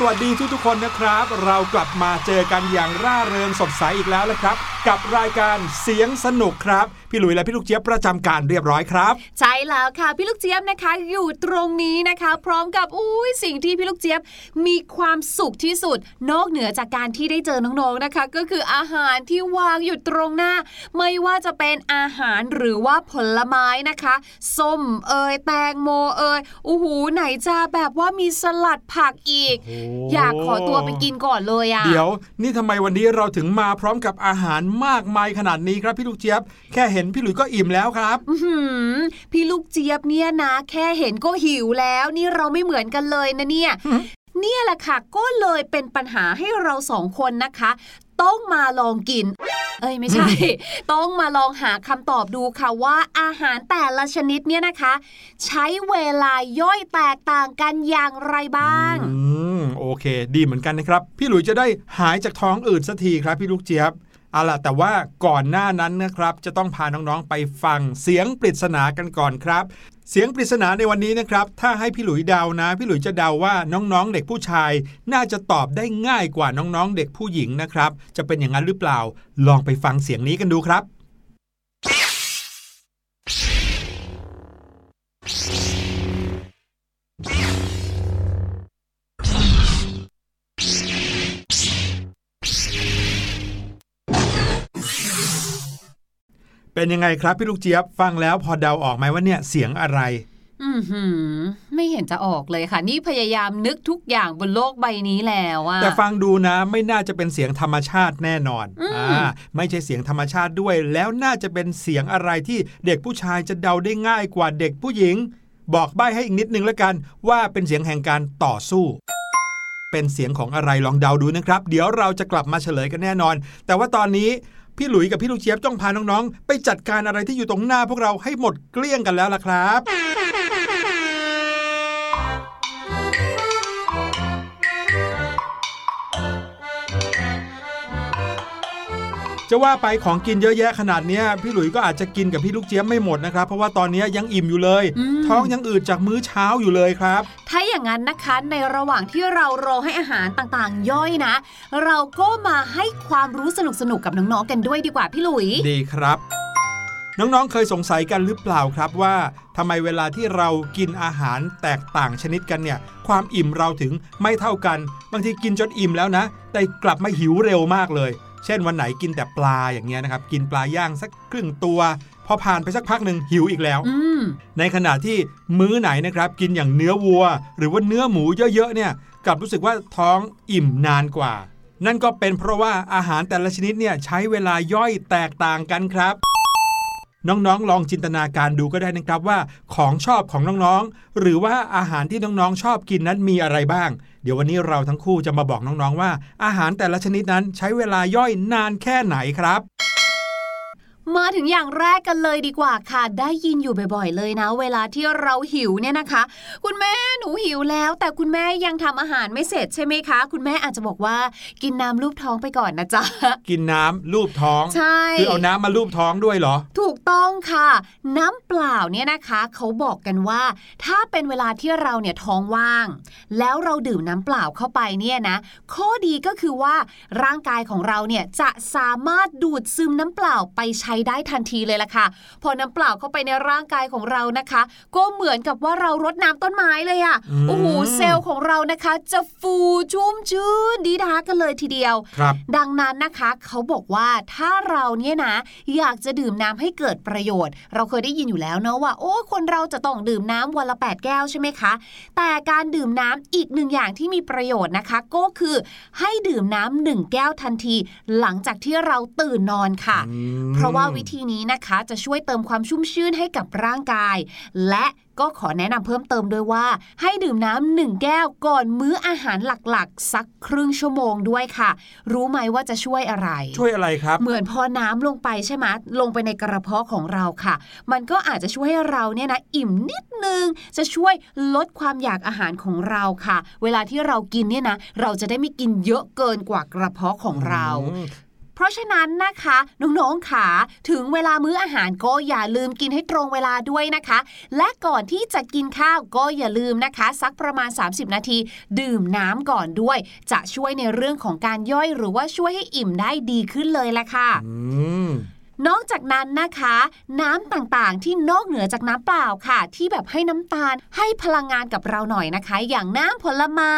สวัสดีทุกทุกๆคนนะครับ เรากลับมาเจอกันอย่างร่าเริงสดใสอีกแล้วนะครับ กับรายการเสียงสนุกครับ พี่หลุยและพี่ลูกเจี๊ยบประจำการเรียบร้อยครับ ใช่แล้วค่ะพี่ลูกเจี๊ยบนะคะ อยู่ตรงนี้นะคะ พร้อมกับอุ้ยสิ่งที่พี่ลูกเจี๊ยบมีความสุขที่สุด นอกเหนือจากการที่ได้เจอน้องๆนะคะ ก็คืออาหารที่วางอยู่ตรงหน้า ไม่ว่าจะเป็นอาหารหรือว่าผลไม้นะคะส้มเอยแตงโมเอยโอ้โหไหนจะแบบว่ามีสลัดผักอีกโอ้อยากขอตัวไปกินก่อนเลยอะเดี๋ยว นี่ทำไมวันนี้เราถึงมาพร้อมกับอาหารมากมายขนาดนี้ครับพี่ลูกเจี๊ยบ แค่เห็นพี่หลุยก็อิ่มแล้วครับอื้อหือพี่ลูกเจี๊ยบเนี่ยนะ แค่เห็นก็หิวแล้ว นี่เราไม่เหมือนกันเลยนะเนี่ย เนี่ยแหละค่ะ ก็เลยเป็นปัญหาให้เราสองคนนะคะ ต้องมาลองกิน เอ้ยไม่ใช่ ต้องมาลองหาคำตอบดูค่ะว่าอาหารแต่ละชนิดเนี่ยนะคะ ใช้เวลาย่อยแตกต่างกันอย่างไรบ้างอืมโอเค ดีเหมือนกันนะครับ พี่หลุยจะได้หายจากท้องอืดสักทีครับ พี่ลูกเจี๊ยบ เอาล่ะแต่ว่าก่อนหน้านั้นนะครับ จะต้องพาน้องๆไปฟังเสียงปริศนากันก่อนครับ เสียงปริศนาในวันนี้นะครับ ถ้าให้พี่หลุยเดานะ พี่หลุยจะเดาว่าน้องๆ เด็กผู้ชาย น่าจะตอบได้ง่ายกว่าน้องๆ เด็กผู้หญิงนะครับ จะเป็นอย่างนั้นหรือเปล่า ลองไปฟังเสียงนี้กันดูครับ เป็นยังไงครับพี่ลูกเจี๊ยบฟังแล้วพอเดาออกไหมว่าเนี่ยเสียงอะไร อือหือ ไม่เห็นจะออกเลยค่ะ นี่พยายามนึกทุกอย่างบนโลกใบนี้แล้วอะแต่ฟังดูนะ ไม่น่าจะเป็นเสียงธรรมชาติแน่นอนอืมอ่าไม่ใช่เสียงธรรมชาติด้วย แล้วน่าจะเป็นเสียงอะไรที่เด็กผู้ชายจะเดาได้ง่ายกว่าเด็กผู้หญิง บอกใบ้ให้อีกนิดนึงแล้วกัน ว่าเป็นเสียงแห่งการต่อสู้เป็นเสียงของอะไรลองเดาดูนะครับ เดี๋ยวเราจะกลับมาเฉลยกันแน่นอน แต่ว่าตอนนี้ พี่หลุยกับพี่ลูกเชียบต้องพาน้องๆ ไปจัดการอะไรที่อยู่ตรงหน้าพวกเราให้หมดเกลี้ยงกันแล้วล่ะครับ จะว่าไปของกินเยอะแยะขนาดเนี้ยพี่หลุยก็อาจจะกินกับพี่ลูกเจี๊ยบไม่หมดนะครับ เพราะว่าตอนนี้ยังอิ่มอยู่เลยอืมท้องยังอืดจากมื้อเช้าอยู่เลยครับ ถ้าอย่างนั้นนะคะในระหว่างที่เรารอให้อาหารต่างๆ ย่อยนะ เราก็มาให้ความรู้สนุกๆกับน้องๆกันด้วยดีกว่าพี่หลุย ดีครับน้องๆ เคยสงสัยกันหรือเปล่าครับว่าทำไมเวลาที่เรากินอาหารแตกต่างชนิดกันเนี่ย ความอิ่มเราถึงไม่เท่ากัน บางทีกินจนอิ่มแล้วนะ แต่กลับมาหิวเร็วมากเลย เช่นวันไหนกินแต่ปลาอย่างเงี้ยนะครับ กินปลาย่างสักครึ่งตัวพอผ่านไปสักพักหนึ่งหิวอีกแล้วอืมในขณะที่มื้อไหนนะครับกินอย่างเนื้อวัว หรือว่าเนื้อหมูเยอะๆเนี่ยกลับรู้สึกว่าท้องอิ่มนานกว่า นั่นก็เป็นเพราะว่าอาหารแต่ละชนิดเนี่ยใช้เวลาย่อยแตกต่างกันครับ น้องๆ ลองจินตนาการดูก็ได้นะครับว่า ของชอบของน้องๆ หรือว่าอาหารที่น้องๆชอบกินนั้นมีอะไรบ้าง เดี๋ยววันนี้เราทั้งคู่จะมาบอกน้องๆว่า อาหารแต่ละชนิดนั้นใช้เวลาย่อยนานแค่ไหนครับมาถึงอย่างแรกกันเลยดีกว่าค่ะ ได้ยินอยู่บ่อยๆเลยนะ เวลาที่เราหิวเนี่ยนะคะ คุณแม่หนูหิวแล้ว แต่คุณแม่ยังทำอาหารไม่เสร็จใช่ไหมคะ คุณแม่อาจจะบอกว่ากินน้ำลูบท้องไปก่อนนะจ๊ะ กินน้ำลูบท้อง ใช่ คือเอาน้ำมาลูบท้องด้วยเหรอ ถูก ต้องค่ะ น้ำเปล่าเนี่ยนะคะเขาบอกกันว่า ถ้าเป็นเวลาที่เราเนี่ยท้องว่าง แล้วเราดื่มน้ำเปล่าเข้าไปเนี่ยนะ ข้อดีก็คือว่าร่างกายของเราเนี่ยจะสามารถดูดซึมน้ำเปล่าไปใช้ได้ทันทีเลยล่ะค่ะ พอน้ำเปล่าเข้าไปในร่างกายของเรานะคะ ก็เหมือนกับว่าเรารดน้ำต้นไม้เลยอะอืมโอ้โหเซลล์ของเรานะคะ จะฟูชุ่มชื้นดีดากันเลยทีเดียวครับดังนั้นนะคะเขาบอกว่าถ้าเราเนี่ยนะ อยากจะดื่มน้ำให้เกิดประโยชน์ เราเคยได้ยินอยู่แล้วเนาะว่า โอ้คนเราจะต้องดื่มน้ำวันละ 8 แก้วใช่ไหมคะ แต่การดื่มน้ำอีกหนึ่งอย่างที่มีประโยชน์นะคะ ก็คือให้ดื่มน้ำหนึ่งแก้วทันที หลังจากที่เราตื่นนอนค่ะอืมเพราะว่าวิธีนี้นะคะจะช่วยเติมความชุ่มชื่นให้กับร่างกาย และ ก็ขอแนะนำเพิ่มเติมด้วยว่า ให้ดื่มน้ำหนึ่งแก้วก่อนมื้ออาหารหลักๆ สักครึ่งชั่วโมงด้วยค่ะ รู้ไหมว่าจะช่วยอะไร ช่วยอะไรครับ เหมือนพอน้ำลงไปใช่ไหมลงไปในกระเพาะของเราค่ะ มันก็อาจจะช่วยให้เราเนี่ยนะอิ่มนิดนึง จะช่วยลดความอยากอาหารของเราค่ะ เวลาที่เรากินเนี่ยนะ เราจะได้ไม่กินเยอะเกินกว่ากระเพาะของเราอืม เพราะฉะนั้นนะคะน้องๆขาถึงเวลามื้ออาหารก็อย่าลืมกินให้ตรงเวลาด้วยนะคะ และก่อนที่จะกินข้าวก็อย่าลืมนะคะสักประมาณ 30 นาที ดื่มน้ำก่อนด้วย จะช่วยในเรื่องของการย่อยหรือว่าช่วยให้อิ่มได้ดีขึ้นเลยแหละค่ะ นอกจากนั้นนะคะ น้ำต่างๆ ที่นอกเหนือจากน้ำเปล่าค่ะ ที่แบบให้น้ำตาลให้พลังงานกับเราหน่อยนะคะ อย่างน้ำผลไม้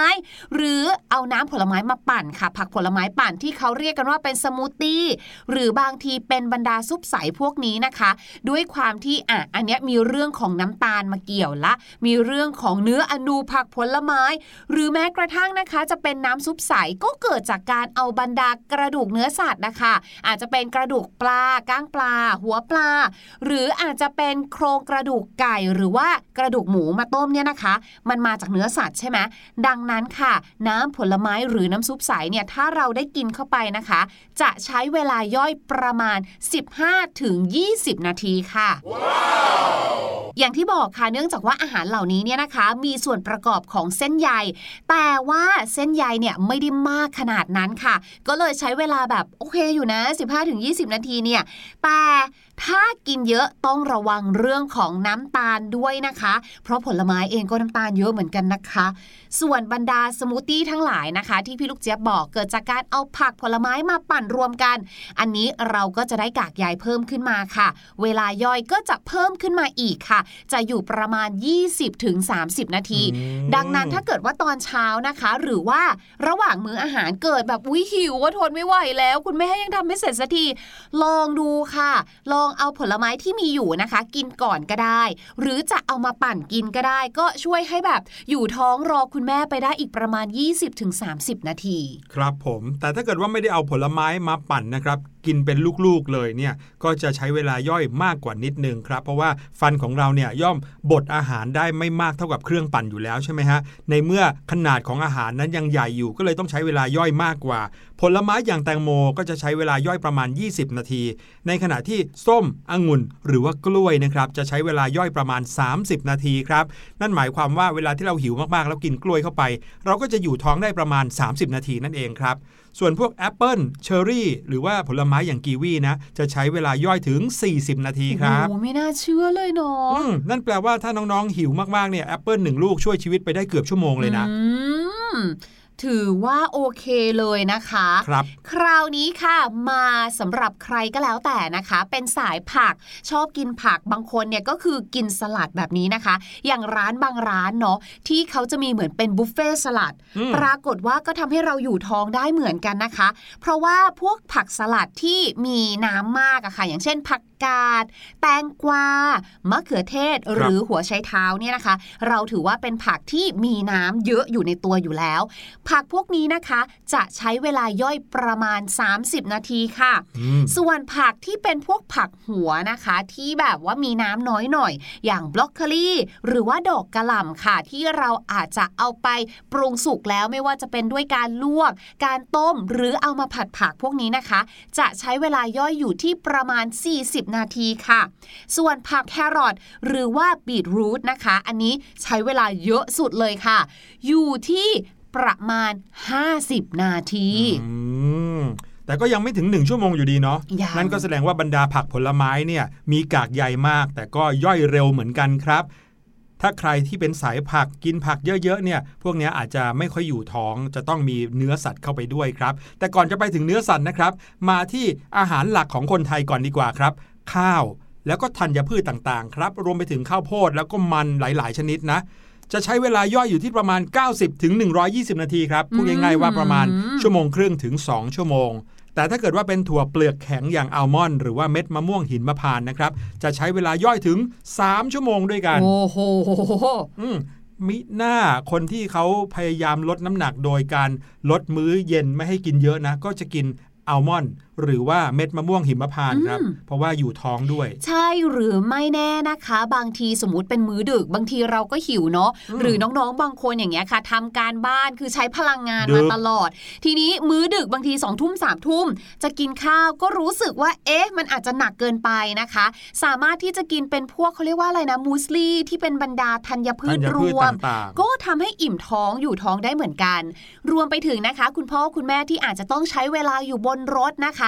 หรือเอาน้ำผลไม้มาปั่นค่ะ ผักผลไม้ปั่นที่เขาเรียกกันว่าเป็นสมูทตี้หรือบางทีเป็นบรรดาซุปใสพวกนี้นะคะ ด้วยความที่อะอันนี้มีเรื่องของน้ำตาลมาเกี่ยวละ มีเรื่องของเนื้ออนูผักผลไม้ หรือแม้กระทั่งนะคะ จะเป็นน้ำซุปใสก็เกิดจากการเอาบรรดากระดูกเนื้อสัตว์นะคะ อาจจะเป็นกระดูกปลาก้างปลา หัวปลา หรืออาจจะเป็นโครงกระดูกไก่หรือว่ากระดูกหมูมาต้มเนี่ยนะคะ มันมาจากเนื้อสัตว์ใช่ไหมดังนั้นค่ะ น้ำผลไม้หรือน้ำซุปใสเนี่ยถ้าเราได้กินเข้าไปนะคะ จะใช้เวลาย่อยประมาณ 15ถึง20 นาทีค่ะอย่างที่บอกค่ะเนื่องจากว่าอาหารเหล่านี้เนี่ยนะคะ มีส่วนประกอบของเส้นใย แต่ว่าเส้นใยเนี่ยไม่ได้มากขนาดนั้นค่ะ ก็เลยใช้เวลาแบบโอเคอยู่นะ 15-20 นาทีเนี่ยแต่ ถ้ากินเยอะต้องระวังเรื่องของน้ำตาลด้วยนะคะ เพราะผลไม้เองก็น้ำตาลเยอะเหมือนกันนะคะ ส่วนบรรดาสมูทตี้ทั้งหลายนะคะ ที่พี่ลูกเจี๊ยบบอกเกิดจากการเอาผักผลไม้มาปั่นรวมกัน อันนี้เราก็จะได้กากใยเพิ่มขึ้นมาค่ะ เวลาย่อยก็จะเพิ่มขึ้นมาอีกค่ะ จะอยู่ประมาณ 20-30 นาทีอืมดังนั้นถ้าเกิดว่าตอนเช้านะคะ หรือว่าระหว่างมื้ออาหารเกิดแบบอุ้ยหิวว่าทนไม่ไหวแล้ว คุณแม่ยังทำไม่เสร็จสักทีลองดูค่ะ ลองเอาผลไม้ที่มีอยู่นะคะ กินก่อนก็ได้ หรือจะเอามาปั่นกินก็ได้ ก็ช่วยให้แบบอยู่ท้องรอคุณแม่ไปได้อีกประมาณ 20-30 นาที ครับผม แต่ถ้าเกิดว่าไม่ได้เอาผลไม้มาปั่นนะครับกินเป็นลูกๆเลยเนี่ยก็จะใช้เวลาย่อยมากกว่านิดนึงครับ เพราะว่าฟันของเราเนี่ยย่อมบดอาหารได้ไม่มากเท่ากับเครื่องปั่นอยู่แล้วใช่ไหมฮะในเมื่อขนาดของอาหารนั้นยังใหญ่อยู่ก็เลยต้องใช้เวลาย่อยมากกว่า ผลไม้อย่างแตงโมก็จะใช้เวลาย่อยประมาณ 20 นาที ในขณะที่ส้มองุ่น หรือว่ากล้วยนะครับจะใช้เวลาย่อยประมาณ 30 นาทีครับนั่นหมายความว่าเวลาที่เราหิวมากๆ แล้วกินกล้วยเข้าไป เราก็จะอยู่ท้องได้ประมาณ 30 นาทีนั่นเองครับส่วนพวกแอปเปิลเชอร์รี่ หรือว่าผลไม้อย่างกีวีนะ จะใช้เวลาย่อยถึง 40 นาทีครับโอ้โหไม่น่าเชื่อเลยเนาะอืมนั่นแปลว่าถ้าน้องๆหิวมากๆเนี่ยแอปเปิลหนึ่งลูกช่วยชีวิตไปได้เกือบชั่วโมงเลยนะอืม ถือว่าโอเคเลยนะคะครับคราวนี้ค่ะมาสำหรับใครก็แล้วแต่นะคะ เป็นสายผักชอบกินผักบางคนเนี่ยก็คือกินสลัดแบบนี้นะคะ อย่างร้านบางร้านเนาะที่เขาจะมีเหมือนเป็นบุฟเฟ่ต์สลัดอืมปรากฏว่าก็ทำให้เราอยู่ท้องได้เหมือนกันนะคะ เพราะว่าพวกผักสลัดที่มีน้ำมากอะค่ะ อย่างเช่นผักกาด แตงกวามะเขือเทศหรือหัวไชเท้าเนี่ยนะคะ เราถือว่าเป็นผักที่มีน้ำเยอะอยู่ในตัวอยู่แล้ว ผักพวกนี้นะคะจะใช้เวลาย่อยประมาณ 30 นาทีค่ะอืมส่วนผักที่เป็นพวกผักหัวนะคะ ที่แบบว่ามีน้ำน้อยหน่อย อย่างบล็อกโคลีหรือว่าดอกกระหล่ำค่ะ ที่เราอาจจะเอาไปปรุงสุกแล้วไม่ว่าจะเป็นด้วยการลวก การต้มหรือเอามาผัดผักพวกนี้นะคะ จะใช้เวลาย่อยอยู่ที่ประมาณ 40นาทีค่ะ ส่วนผักแครอทหรือว่าบีทรูทนะคะ อันนี้ใช้เวลาเยอะสุดเลยค่ะ อยู่ที่ประมาณ 50 นาทีอืมแต่ก็ยังไม่ถึง 1 ชั่วโมงอยู่ดีเนาะยังนั่นก็แสดงว่าบรรดาผักผลไม้เนี่ยมีกากใยมาก แต่ก็ย่อยเร็วเหมือนกันครับ ถ้าใครที่เป็นสายผักกินผักเยอะๆเนี่ย พวกเนี้ยอาจจะไม่ค่อยอยู่ท้อง จะต้องมีเนื้อสัตว์เข้าไปด้วยครับ แต่ก่อนจะไปถึงเนื้อสัตว์นะครับ มาที่อาหารหลักของคนไทยก่อนดีกว่าครับ ข้าว แล้วก็ธัญพืชต่างๆ ครับ รวมไปถึงข้าวโพดแล้วก็มันหลาย ๆ ชนิดนะ จะใช้เวลาย่อยอยู่ที่ประมาณ 90ถึง120นาทีครับพูดง่ายๆว่าประมาณอืมชั่วโมงครึ่งถึง 2 ชั่วโมงแต่ถ้าเกิดว่าเป็นถั่วเปลือกแข็งอย่างอัลมอนด์หรือว่าเม็ดมะม่วงหินมะพร้านต์นะครับ จะใช้เวลาย่อยถึง 3 ชั่วโมงด้วยกัน โอ้โหอืมมิหน้าคนที่เขาพยายามลดน้ำหนักโดยการลดมื้อเย็นไม่ให้กินเยอะนะ ก็จะกินอัลมอนด์ หรือว่าเม็ดมะม่วงหิมพานต์ครับอืมเพราะว่าอยู่ท้องด้วย ใช่หรือไม่แน่นะคะ บางทีสมมติเป็นมื้อดึก บางทีเราก็หิวเนาะอืมหรือน้องๆ บางคนอย่างเงี้ยค่ะทำการบ้านคือใช้พลังงานดึมากตลอด ทีนี้มื้อดึกบางทีสองทุ่มสามทุ่มจะกินข้าวก็รู้สึกว่าเอ๊ะ มันอาจจะหนักเกินไปนะคะ สามารถที่จะกินเป็นพวกเขาเรียกว่าอะไรนะมูสลีที่เป็นบรรดาธัญพืธัชญรพืชวมต่างๆก็ทำให้อิ่มท้องอยู่ท้องได้เหมือนกัน รวมไปถึงนะคะ คุณพ่อคุณแม่ที่อาจจะต้องใช้เวลาอยู่บนรถนะคะ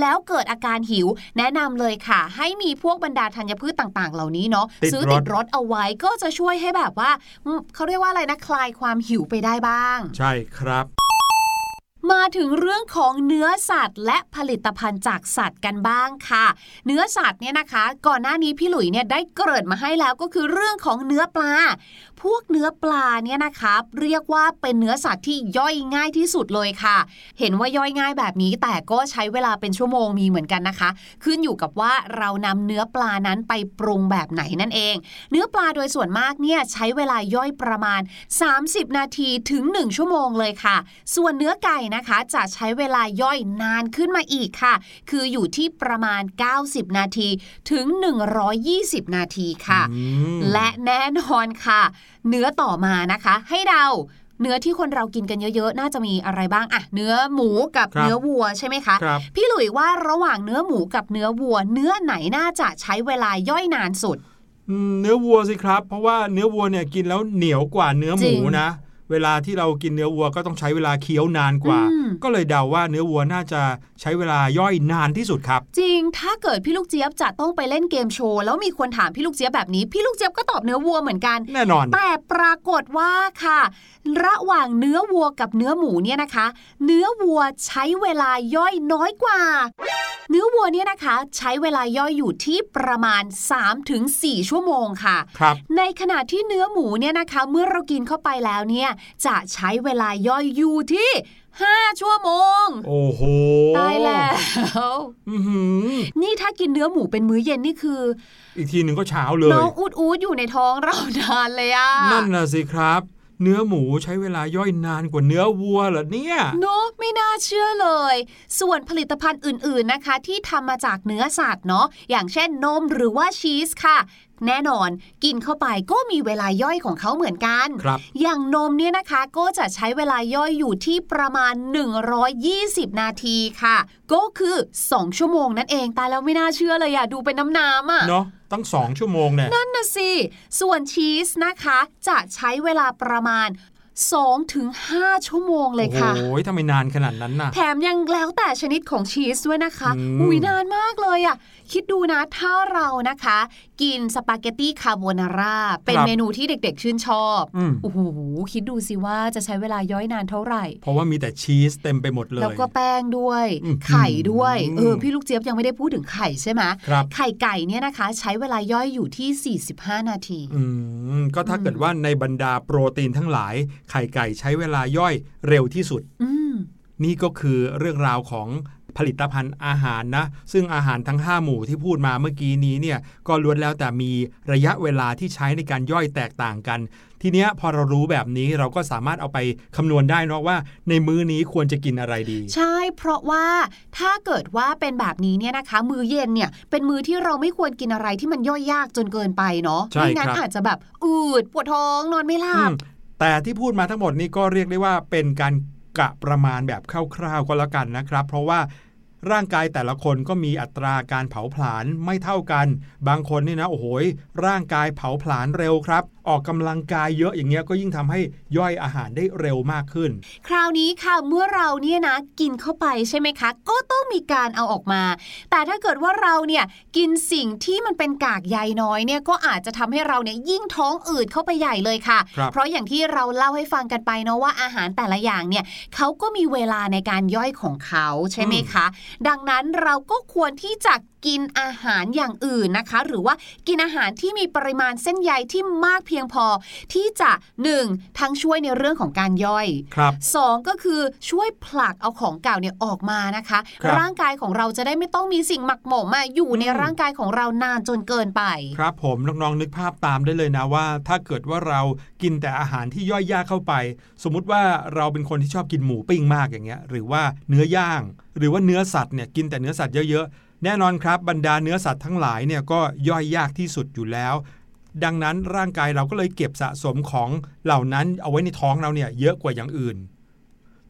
แล้วเกิดอาการหิว แนะนำเลยค่ะ ให้มีพวกบรรดาธัญพืชต่างๆ เหล่านี้เนาะติดซื้อรติถดรถเอาไว้ก็จะช่วยให้แบบว่าอืมเขาเรียกว่าอะไรนะคลายความหิวไปได้บ้าง ใช่ครับ มาถึงเรื่องของเนื้อสัตว์ และผลิตภัณฑ์จากสัตว์กันบ้างค่ะ เนื้อสัตว์เนี่ยนะคะ ก่อนหน้านี้พี่หลุยเนี่ยได้เกริ่นมาให้แล้วก็คือเรื่องของเนื้อปลา พวกเนื้อปลาเนี่ยนะคะเรียกว่าเป็นเนื้อสัตว์ที่ย่อยง่ายที่สุดเลยค่ะ เห็นว่าย่อยง่ายแบบนี้แต่ก็ใช้เวลาเป็นชั่วโมงมีเหมือนกันนะคะ ขึ้นอยู่กับว่าเรานำเนื้อปลานั้นไปปรุงแบบไหนนั่นเอง เนื้อปลาโดยส่วนมากเนี่ยใช้เวลาย่อยประมาณ 30 นาทีถึง 1 ชั่วโมงเลยค่ะ ส่วนเนื้อไก่นะคะ จะใช้เวลาย่อยนานขึ้นมาอีกค่ะ คืออยู่ที่ประมาณ 90 นาทีถึง 120 นาทีค่ะอืมและแน่นอนค่ะ เนื้อต่อมานะคะ ให้เราเนื้อที่คนเรากินกันเยอะๆ น่าจะมีอะไรบ้างอะเนื้อหมูกับครับเนื้อวัวใช่ไหมคะครับพี่หลุยว่าระหว่างเนื้อหมูกับเนื้อวัว เนื้อไหนน่าจะใช้เวลาย่อยนานสุดอืมเนื้อวัวสิครับ เพราะว่าเนื้อวัวเนี่ยกินแล้วเหนียวกว่าเนื้อหจริมูงนะ เวลาที่เรากินเนื้อวัวก็ต้องใช้เวลาเคี้ยวนานกว่าอืมก็เลยเดาว่าเนื้อวัวน่าจะใช้เวลาย่อยนานที่สุดครับ จริง ถ้าเกิดพี่ลูกเจี๊ยบจะต้องไปเล่นเกมโชว์แล้วมีคนถามพี่ลูกเจี๊ยบแบบนี้ พี่ลูกเจี๊ยบก็ตอบเนื้อวัวเหมือนกัน แน่นอน แต่ปรากฏว่าค่ะ ระหว่างเนื้อวัวกับเนื้อหมูเนี่ยนะคะ เนื้อวัวใช้เวลาย่อยน้อยกว่า เนื้อวัวเนี่ยนะคะ ใช้เวลาย่อยอยู่ที่ประมาณ 3-4 ชั่วโมงค่ะครับในขณะที่เนื้อหมูเนี่ยนะคะ เมื่อเรากินเข้าไปแล้วเนี่ยจะใช้เวลาย่อยอยู่ที่ 5 ชั่วโมง โอ้โหตายแล้วอื้อหือนี่ถ้ากินเนื้อหมูเป็นมื้อเย็นนี่คือ อีกทีหนึ่งก็เช้าเลยน้องอูดอูดอยู่ในท้องเรานานเลยอะนั่นน่ะสิครับเนื้อหมูใช้เวลาย่อยนานกว่าเนื้อวัวเหรอเนี่ยเนอะไม่น่าเชื่อเลย ส่วนผลิตภัณฑ์อื่นๆนะคะ ที่ทำมาจากเนื้อสัตว์เนาะอย่างเช่นนมหรือว่าชีสค่ะ แน่นอน กินเข้าไปก็มีเวลาย่อยของเขาเหมือนกันครับอย่างนมเนี่ยนะคะก็จะใช้เวลาย่อยอยู่ที่ประมาณ 120 นาทีค่ะ ก็คือ 2 ชั่วโมงนั่นเองตายแล้วไม่น่าเชื่อเลยอะดูเป็นน้ำน้ำอะเนาะตั้งสองชั่วโมงเนี่ยนั่นน่ะสิส่วนชีสนะคะ จะใช้เวลาประมาณ2-5ชั่วโมงเลยค่ะโอ้ยทำไมนานขนาดนั้นน่ะ แถมยังแล้วแต่ชนิดของชีสด้วยนะคะอืมอุ้ยนานมากเลยอะ่ะ คิดดูนะถ้าเรานะคะ กินสปาเกตตี้คาโบนาร่าเป็นเมนูที่เด็กๆ ชื่นชอบอืมโอ้โหคิดดูสิว่าจะใช้เวลาย่อยนานเท่าไหร่ เพราะว่ามีแต่ชีสเต็มไปหมดเลย แล้วก็แป้งด้วยอืมไข่ด้วยอืมเออพี่ลูกเจี๊ยบยังไม่ได้พูดถึงไข่ใช่ไหมครับไข่ไก่เนี่ยนะคะ ใช้เวลาย่อยอยู่ที่ 45 นาทีอืมก็ถ้าเกิดว่าในบรรดาโปรตีนทั้งหลาย ไข่ไก่ใช้เวลาย่อยเร็วที่สุดอืมนี่ก็คือเรื่องราวของ ผลิตภัณฑ์อาหารนะ ซึ่งอาหารทั้ง 5 หมู่ที่พูดมาเมื่อกี้นี้เนี่ยก็ล้วนแล้วแต่มีระยะเวลาที่ใช้ในการย่อยแตกต่างกัน ทีเนี้ยพอเรารู้แบบนี้เราก็สามารถเอาไปคำนวณได้เนอะว่า ในมื้อนี้ควรจะกินอะไรดี ใช่ เพราะว่าถ้าเกิดว่าเป็นแบบนี้เนี่ยนะคะ มื้อเย็นเนี่ยเป็นมื้อที่เราไม่ควรกินอะไรที่มันย่อยยากจนเกินไปเนาะใช่ไม่งั้นครับอาจจะแบบอืดปวดท้องนอนไม่หลัอืบมแต่ที่พูดมาทั้งหมดนี้ก็เรียกได้ว่าเป็นการ กะประมาณแบบคร่าวๆก็แล้วกันนะครับ เพราะว่าร่างกายแต่ละคนก็มีอัตราการเผาผลาญไม่เท่ากัน บางคนนี่นะโอ้โหยร่างกายเผาผลาญเร็วครับออกกำลังกายเยอะอย่างเงี้ยก็ยิ่งทำให้ย่อยอาหารได้เร็วมากขึ้น คราวนี้ค่ะเมื่อเราเนี่ยนะกินเข้าไปใช่ไหมคะ ก็ต้องมีการเอาออกมา แต่ถ้าเกิดว่าเราเนี่ยกินสิ่งที่มันเป็นกากใยน้อยเนี่ยก็อาจจะทำให้เราเนี่ยยิ่งท้องอืดเข้าไปใหญ่เลยค่ะครับเพราะอย่างที่เราเล่าให้ฟังกันไปเนาะว่าอาหารแต่ละอย่างเนี่ยเขาก็มีเวลาในการย่อยของเขาใช่ไหมคะ ดังนั้นเราก็ควรที่จะกินอาหารอย่างอื่นนะคะ หรือว่ากินอาหารที่มีปริมาณเส้นใยที่มากเพียงพอที่จะ 1. ทั้งช่วยในเรื่องของการย่อยครับสองก็คือช่วยผลักเอาของเก่าเนี่ยออกมานะคะครับร่างกายของเราจะได้ไม่ต้องมีสิ่งหมักหมมอะอยู่ในอืมร่างกายของเรานานจนเกินไป ครับผมน้องๆนึกภาพตามได้เลยนะว่า ถ้าเกิดว่าเรากินแต่อาหารที่ย่อยยากเข้าไป สมมุติว่าเราเป็นคนที่ชอบกินหมูปิ้งมากอย่างเงี้ยหรือว่าเนื้อย่าง หรือว่าเนื้อสัตว์เนี่ยกินแต่เนื้อสัตว์เยอะๆแน่นอนครับบรรดาเนื้อสัตว์ทั้งหลายเนี่ยก็ย่อยยากที่สุดอยู่แล้ว ดังนั้นร่างกายเราก็เลยเก็บสะสมของเหล่านั้นเอาไว้ในท้องเราเนี่ยเยอะกว่าอย่างอื่น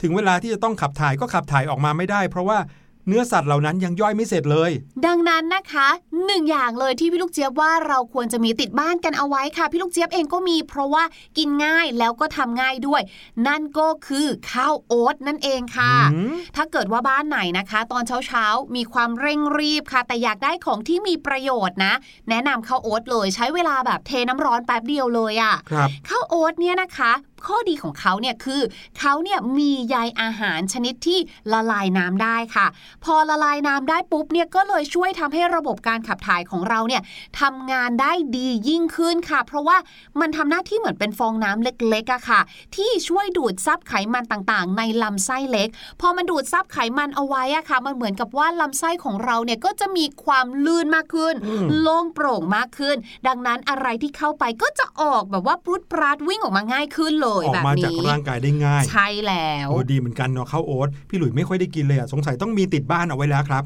ถึงเวลาที่จะต้องขับถ่ายก็ขับถ่ายออกมาไม่ได้ เพราะว่า เนื้อสัตว์เหล่านั้นยังย่อยไม่เสร็จเลย ดังนั้นนะคะหนึ่งอย่างเลยที่พี่ลูกเจี๊ยบว่าเราควรจะมีติดบ้านกันเอาไว้ค่ะ พี่ลูกเจี๊ยบเองก็มี เพราะว่ากินง่ายแล้วก็ทำง่ายด้วย นั่นก็คือข้าวโอ๊ตนั่นเองค่ะอืมถ้าเกิดว่าบ้านไหนนะคะ ตอนเช้าๆมีความเร่งรีบค่ะ แต่อยากได้ของที่มีประโยชน์นะ แนะนำข้าวโอ๊ตเลยใช้เวลาแบบเทน้ำร้อนแป๊บเดียวเลยอะ่ะครับข้าวโอ๊ตเนี่ยนะคะ ข้อดีของเขาเนี่ยคือเขาเนี่ยมีใยอาหารชนิดที่ละลายน้ำได้ค่ะ พอละลายน้ำได้ปุ๊บเนี่ยก็เลยช่วยทำให้ระบบการขับถ่ายของเราเนี่ยทำงานได้ดียิ่งขึ้นค่ะ เพราะว่ามันทำหน้าที่เหมือนเป็นฟองน้ำเล็กๆอะค่ะ ที่ช่วยดูดซับไขมันต่างๆ ในลำไส้เล็ก พอมันดูดซับไขมันเอาไว้อะค่ะ มันเหมือนกับว่าลำไส้ของเราเนี่ยก็จะมีความลื่นมากขึ้นอืมโล่งโปร่งมากขึ้น ดังนั้นอะไรที่เข้าไปก็จะออกแบบว่าปรุดปราดวิ่งออกมาง่ายขึ้นเลยออกแบบมานี้จากร่างกายได้ง่าย ใช่แล้วโอ้ดีเหมือนกันเนาะข้าวโอ๊ตพี่หลุยไม่ค่อยได้กินเลยอะสงสัยต้องมีติดบ้านเอาไว้แล้วครับ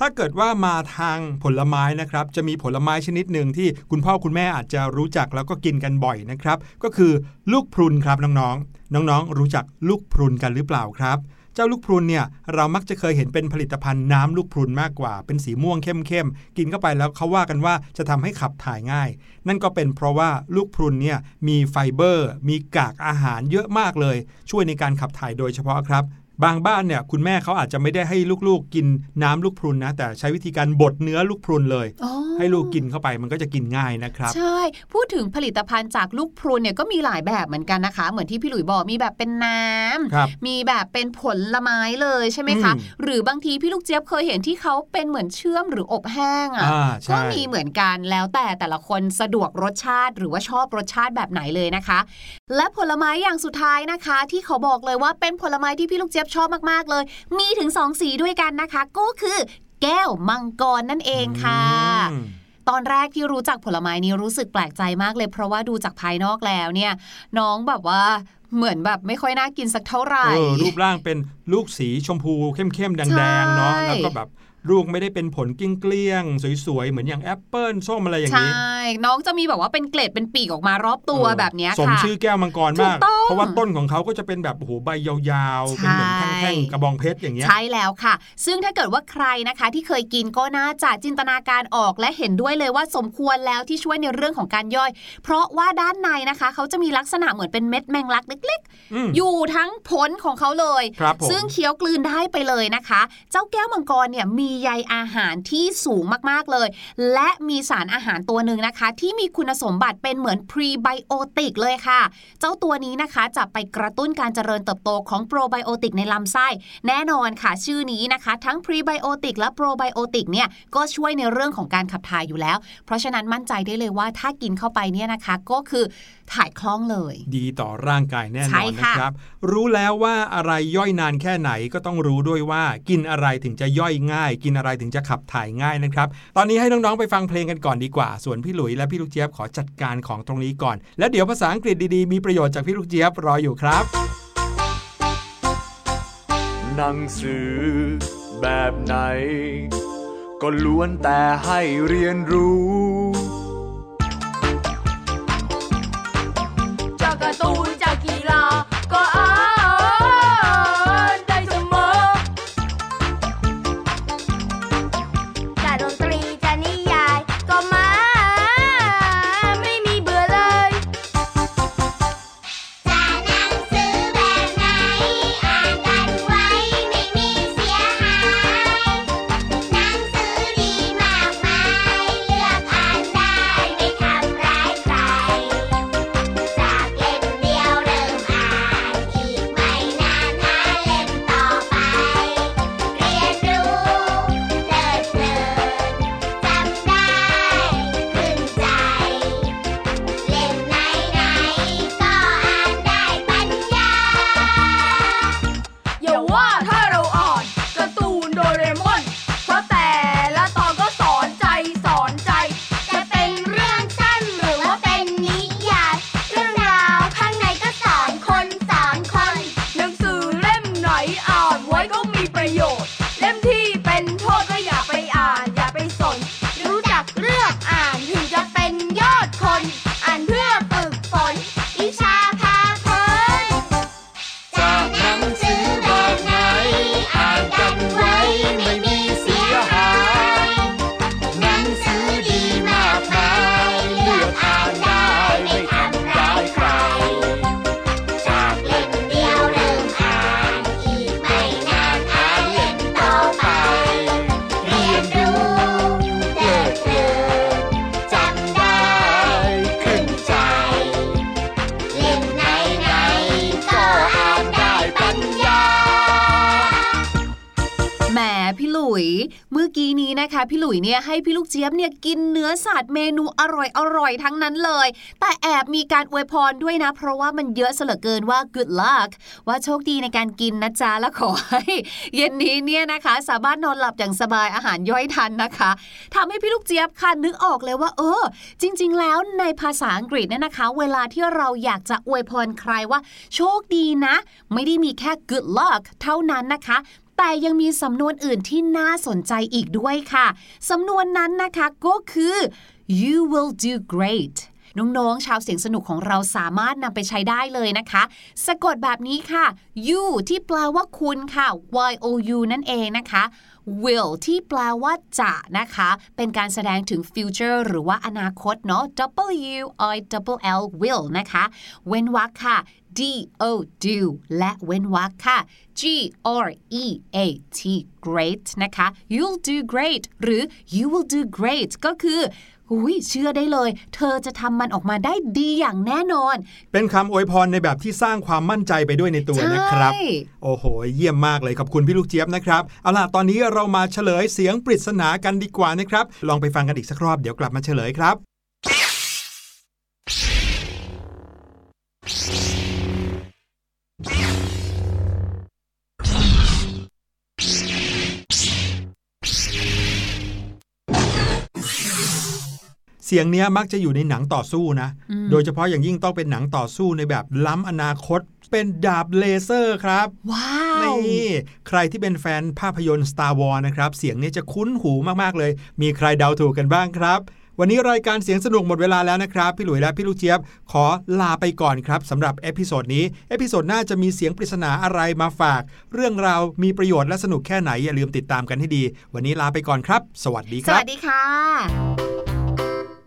ถ้าเกิดว่ามาทางผลไม้นะครับ จะมีผลไม้ชนิดหนึ่งที่คุณพ่อคุณแม่อาจจะรู้จักแล้วก็กินกันบ่อยนะครับ ก็คือลูกพรุนครับน้องๆ น้องๆ รู้จักลูกพรุนกันหรือเปล่าครับเจ้าลูกพรุนเนี่ยเรามักจะเคยเห็นเป็นผลิตภัณฑ์น้ำลูกพรุนมากกว่า เป็นสีม่วงเข้มๆกินเข้าไปแล้วเขาว่ากันว่าจะทำให้ขับถ่ายง่าย นั่นก็เป็นเพราะว่าลูกพรุนเนี่ยมีไฟเบอร์ มีกากอาหารเยอะมากเลย ช่วยในการขับถ่ายโดยเฉพาะครับ บางบ้านเนี่ยคุณแม่เขาอาจจะไม่ได้ให้ลูกๆ กินน้ำลูกพรุนนะ แต่ใช้วิธีการบดเนื้อลูกพรุนเลยอ๋อให้ลูกกินเข้าไปมันก็จะกินง่ายนะครับ ใช่ พูดถึงผลิตภัณฑ์จากลูกพรุนเนี่ยก็มีหลายแบบเหมือนกันนะคะ เหมือนที่พี่หลุยบอกมีแบบเป็นน้ำครับมีแบบเป็นผลไม้เลยใช่ไหมคะอืมหรือบางทีพี่ลูกเจี๊ยบเคยเห็นที่เขาเป็นเหมือนเชื่อมหรืออบแห้งอะอ่าก็ใช่มีเหมือนกันแล้วแต่แต่ละคนสะดวกรสชาติ หรือว่าชอบรสชาติแบบไหนเลยนะคะ และผลไม้อย่างสุดท้ายนะคะ ที่เขาบอกเลยว่าเป็นผลไม้ที่พี่ลูกเจี๊ยบชอบมากๆเลย มีถึงสองสีด้วยกันนะคะ ก็คือแก้วมังกรนั่นเองค่ะอืมตอนแรกที่รู้จักผลไม้นี้รู้สึกแปลกใจมากเลย เพราะว่าดูจากภายนอกแล้วเนี่ย น้องแบบว่าเหมือนแบบไม่ค่อยน่ากินสักเท่าไหร่เออรูปร่างเป็นลูกสีชมพูเข้มๆแดงๆเนาะใช่แล้วก็แบบ ลูกไม่ได้เป็นผลเกลี้ยงๆสวยๆ เหมือนอย่างแอปเปิลส้มอะไรอย่างใช่นี้น้องจะมีแบบว่าเป็นเกล็ดเป็นปีกออกมารอบตัวเออแบบเนี้ยสมค่ะชื่อแก้วมังกรถูมากกต้องเพราะว่าต้นของเขาก็จะเป็นแบบโอ้โหใบยาวๆ เป็นเหมือนใช่แท่งๆ กระบองเพชรอย่างเงี้ย ใช่แล้วค่ะ ซึ่งถ้าเกิดว่าใครนะคะ ที่เคยกินก็น่าจะจินตนาการออกและเห็นด้วยเลยว่าสมควรแล้วที่ช่วยในเรื่องของการย่อย เพราะว่าด้านในนะคะเขาจะมีลักษณะเหมือนเป็นเม็ดแมงลักเล็กอืมๆอยู่ทั้งผลของเขาเลยครับผมซึ่งเคี้ยวกลืนได้ไปเลยนะคะ เจ้าแก้วมังกรเนี่ยมีีใยอาหารที่สูงมากๆเลย และมีสารอาหารตัวหนึ่งนะคะ ที่มีคุณสมบัติเป็นเหมือนพรีไบโอติกเลยค่ะ เจ้าตัวนี้นะคะจะไปกระตุ้นการเจริญเติบโตของโปรไบโอติกในลำไส้ แน่นอนค่ะชื่อนี้นะคะ ทั้งพรีไบโอติกและโปรไบโอติกเนี่ยก็ช่วยในเรื่องของการขับถ่ายอยู่แล้ว เพราะฉะนั้นมั่นใจได้เลยว่าถ้ากินเข้าไปเนี่ยนะคะก็คือ ถ่ายคล่องเลย ดีต่อร่างกายแน่นใช่อนค่ะนะครับ รู้แล้วว่าอะไรย่อยนานแค่ไหนก็ต้องรู้ด้วยว่า กินอะไรถึงจะย่อยง่าย กินอะไรถึงจะขับถ่ายง่ายนะครับ ตอนนี้ให้น้องๆไปฟังเพลงกันก่อนดีกว่า ส่วนพี่หลุยและพี่ลูกเจี๊ยบขอจัดการของตรงนี้ก่อน แล้วเดี๋ยวภาษาอังกฤษดีๆมีประโยชน์จากพี่ลูกเจี๊ยบรออยู่ครับ หนังสือแบบไหน ก็ล้วนแต่ให้เรียนรู้ คะพี่หลุยเนี่ยให้พี่ลูกเจี๊ยบเนี่ยกินเนื้อสัตว์เมนูอร่อยอร่อยทั้งนั้นเลย แต่แอบมีการอวยพรด้วยนะ เพราะว่ามันเยอะเสเลือเกินว่า good luck ว่าโชคดีในการกินนะจ๊ะแล้วขอให้เย็นนี้เนี่ยนะคะ สามารถนอนหลับอย่างสบายอาหารย่อยทันนะคะทำให้พี่ลูกเจี๊ยบค่ะนึกออกเลยว่า เออ จริง ๆ แล้วในภาษาอังกฤษเนี่ยนะคะ เวลาที่เราอยากจะอวยพรใครว่า โชคดีนะ ไม่ได้มีแค่ good luck เท่านั้นนะคะ แต่ยังมีสำนวนอื่นที่น่าสนใจอีกด้วยค่ะ สำนวนนั้นนะคะก็คือ you will do great น้องๆ ชาวเสียงสนุกของเราสามารถนำไปใช้ได้เลยนะคะ สะกดแบบนี้ค่ะ you ที่แปลว่าคุณค่ะ y o u นั่นเองนะคะ will ที่แปลว่าจะนะคะ เป็นการแสดงถึง future หรือว่าอนาคตเนาะ w i l l will นะคะ เว้นวรรคค่ะ d o do และเว้นวรรคค่ะ g r e a t great นะคะ you'll do great หรือ you will do great ก็คือ หุยเชื่อได้เลย เธอจะทำมันออกมาได้ดีอย่างแน่นอน เป็นคำอวยพรในแบบที่สร้างความมั่นใจไปด้วยในตัวนะครับใช่โอ้โห เยี่ยมมากเลยขอบคุณพี่ลูกเจี๊ยบนะครับ เอาล่ะ ตอนนี้เรามาเฉลยเสียงปริศนากันดีกว่านะครับ ลองไปฟังกันอีกสักรอบเดี๋ยวกลับมาเฉลยครับ เสียงเนี้ยมักจะอยู่ในหนังต่อสู้นะ โดยเฉพาะอย่างยิ่งต้องเป็นหนังต่อสู้ในแบบล้ำอนาคต เป็นดาบเลเซอร์ครับ ว้าว นี่ ใครที่เป็นแฟนภาพยนตร์ Star Wars นะครับ เสียงนี้จะคุ้นหูมาก ๆ เลย มีใครเดาถูกกันบ้างครับวันนี้รายการเสียงสนุกหมดเวลาแล้วนะครับ พี่หลุยและพี่ลูกเจี๊ยบ ขอลาไปก่อนครับสำหรับ episode นี้ episode หน้าจะมีเสียงปริศนาอะไรมาฝาก เรื่องราวมีประโยชน์และสนุกแค่ไหนอย่าลืมติดตามกันให้ดี วันนี้ลาไปก่อนครับ สวัสดีสครัวับสดีค่ะ